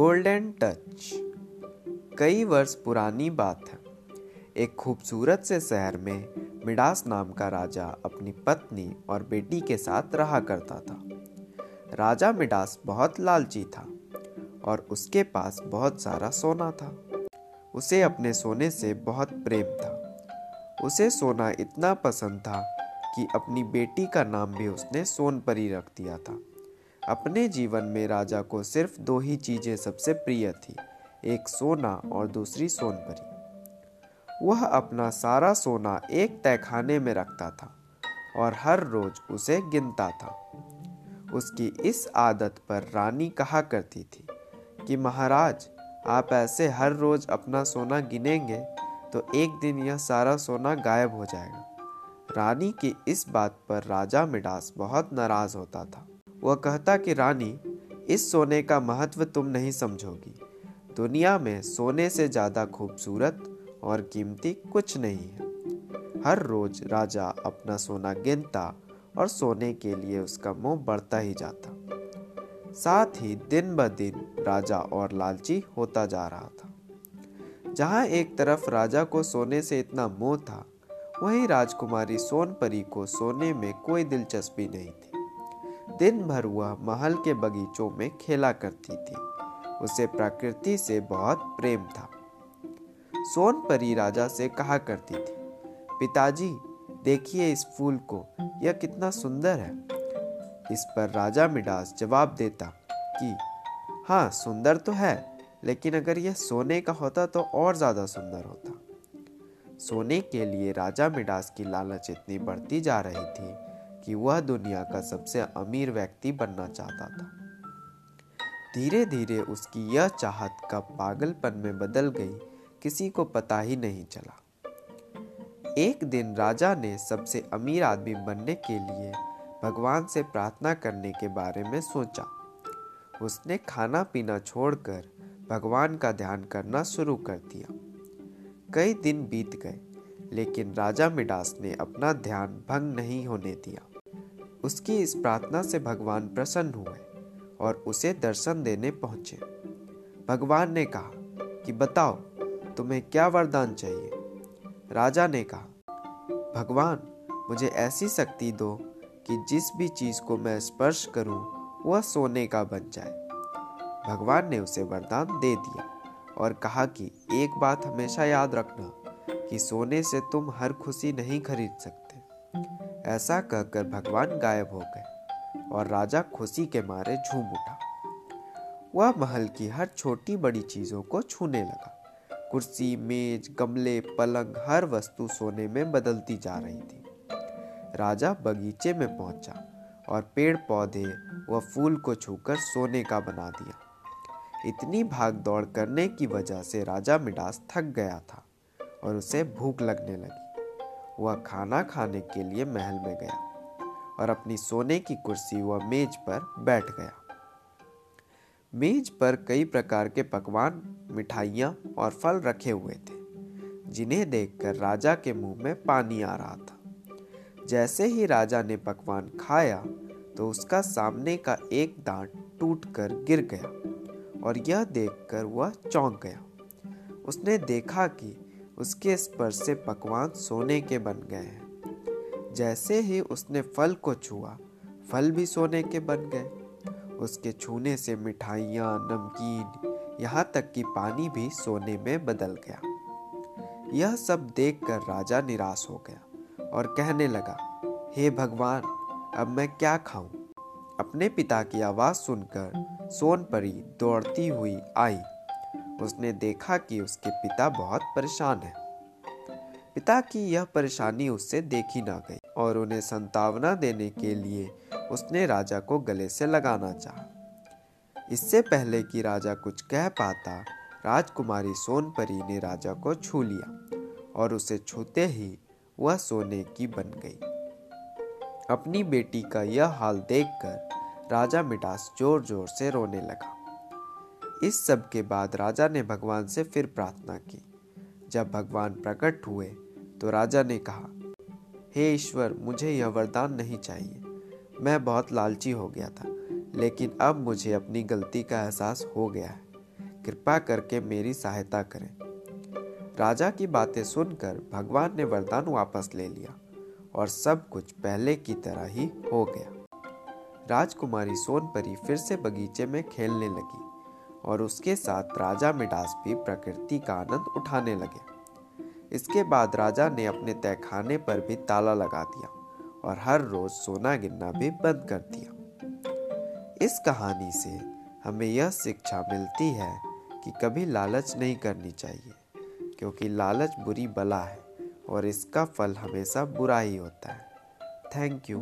Golden touch कई वर्ष पुरानी बात है। एक खूबसूरत से शहर में मिडास नाम का राजा अपनी पत्नी और बेटी के साथ रहा करता था। राजा मिडास बहुत लालची था और उसके पास बहुत सारा सोना था। उसे अपने सोने से बहुत प्रेम था। उसे सोना इतना पसंद था कि अपनी बेटी का नाम भी उसने सोनपरी रख दिया था। अपने जीवन में राजा को सिर्फ़ दो ही चीज़ें सबसे प्रिय थी, एक सोना और दूसरी सोनपरी। वह अपना सारा सोना एक तहखाने में रखता था और हर रोज उसे गिनता था। उसकी इस आदत पर रानी कहा करती थी कि, महाराज, आप ऐसे हर रोज अपना सोना गिनेंगे तो एक दिन यह सारा सोना गायब हो जाएगा। रानी की इस बात पर राजा मिडास बहुत नाराज़ होता था। वह कहता कि, रानी, इस सोने का महत्व तुम नहीं समझोगी। दुनिया में सोने से ज़्यादा खूबसूरत और कीमती कुछ नहीं है। हर रोज राजा अपना सोना गिनता और सोने के लिए उसका मोह बढ़ता ही जाता। साथ ही दिन ब दिन राजा और लालची होता जा रहा था। जहाँ एक तरफ़ राजा को सोने से इतना मोह था, वहीं राजकुमारी सोनपरी को सोने में कोई दिलचस्पी नहीं थी। दिन भर वह महल के बगीचों में खेला करती थी। उसे प्रकृति से बहुत प्रेम था। सोन परी राजा से कहा करती थी, पिताजी, देखिए इस फूल को, यह कितना सुंदर है। इस पर राजा मिडास जवाब देता कि हाँ सुंदर तो है, लेकिन अगर यह सोने का होता तो और ज़्यादा सुंदर होता। सोने के लिए राजा मिडास की लालच इतनी बढ़ती जा रही थी कि वह दुनिया का सबसे अमीर व्यक्ति बनना चाहता था। धीरे धीरे उसकी यह चाहत कब पागलपन में बदल गई, किसी को पता ही नहीं चला। एक दिन राजा ने सबसे अमीर आदमी बनने के लिए भगवान से प्रार्थना करने के बारे में सोचा। उसने खाना पीना छोड़कर भगवान का ध्यान करना शुरू कर दिया। कई दिन बीत गए, लेकिन राजा मिडास ने अपना ध्यान भंग नहीं होने दिया। उसकी इस प्रार्थना से भगवान प्रसन्न हुए और उसे दर्शन देने पहुँचे। भगवान ने कहा कि बताओ, तुम्हें क्या वरदान चाहिए? राजा ने कहा, भगवान, मुझे ऐसी शक्ति दो कि जिस भी चीज़ को मैं स्पर्श करूँ, वह सोने का बन जाए। भगवान ने उसे वरदान दे दिया और कहा कि एक बात हमेशा याद रखना कि सोने से तुम हर खुशी नहीं खरीद सकते। ऐसा कहकर भगवान गायब हो गए और राजा खुशी के मारे झूम उठा। वह महल की हर छोटी बड़ी चीज़ों को छूने लगा। कुर्सी, मेज, गमले, पलंग, हर वस्तु सोने में बदलती जा रही थी। राजा बगीचे में पहुँचा और पेड़ पौधे व फूल को छूकर सोने का बना दिया। इतनी भाग दौड़ करने की वजह से राजा मिडास थक गया था और उसे भूख लगने लगी। वह खाना खाने के लिए महल में गया और अपनी सोने की कुर्सी व मेज पर बैठ गया। मेज पर कई प्रकार के पकवान, मिठाइयाँ और फल रखे हुए थे, जिन्हें देखकर राजा के मुँह में पानी आ रहा था। जैसे ही राजा ने पकवान खाया तो उसका सामने का एक दांत टूटकर गिर गया और यह देखकर वह चौंक गया। उसने देखा कि उसके स्पर्श से पकवान सोने के बन गए हैं। जैसे ही उसने फल को छुआ, फल भी सोने के बन गए। उसके छूने से मिठाइयाँ, नमकीन, यहाँ तक कि पानी भी सोने में बदल गया। यह सब देखकर राजा निराश हो गया और कहने लगा, हे भगवान, अब मैं क्या खाऊं? अपने पिता की आवाज़ सुनकर सोनपरी दौड़ती हुई आई। उसने देखा कि उसके पिता बहुत परेशान हैं। पिता की यह परेशानी उससे देखी ना गई और उन्हें संतावना देने के लिए उसने राजा को गले से लगाना चाहा। इससे पहले कि राजा कुछ कह पाता, राजकुमारी सोनपरी ने राजा को छू लिया और उसे छूते ही वह सोने की बन गई। अपनी बेटी का यह हाल देखकर राजा मिठास ज़ोर ज़ोर से रोने लगा। इस सब के बाद राजा ने भगवान से फिर प्रार्थना की। जब भगवान प्रकट हुए तो राजा ने कहा, हे ईश्वर, मुझे यह वरदान नहीं चाहिए। मैं बहुत लालची हो गया था, लेकिन अब मुझे अपनी गलती का एहसास हो गया है। कृपा करके मेरी सहायता करें। राजा की बातें सुनकर भगवान ने वरदान वापस ले लिया और सब कुछ पहले की तरह ही हो गया। राजकुमारी सोनपरी फिर से बगीचे में खेलने लगी। और उसके साथ राजा मिडास भी प्रकृति का आनंद उठाने लगे। इसके बाद राजा ने अपने तहखाने पर भी ताला लगा दिया और हर रोज सोना गिनना भी बंद कर दिया। इस कहानी से हमें यह शिक्षा मिलती है कि कभी लालच नहीं करनी चाहिए, क्योंकि लालच बुरी बला है और इसका फल हमेशा बुरा ही होता है। Thank you.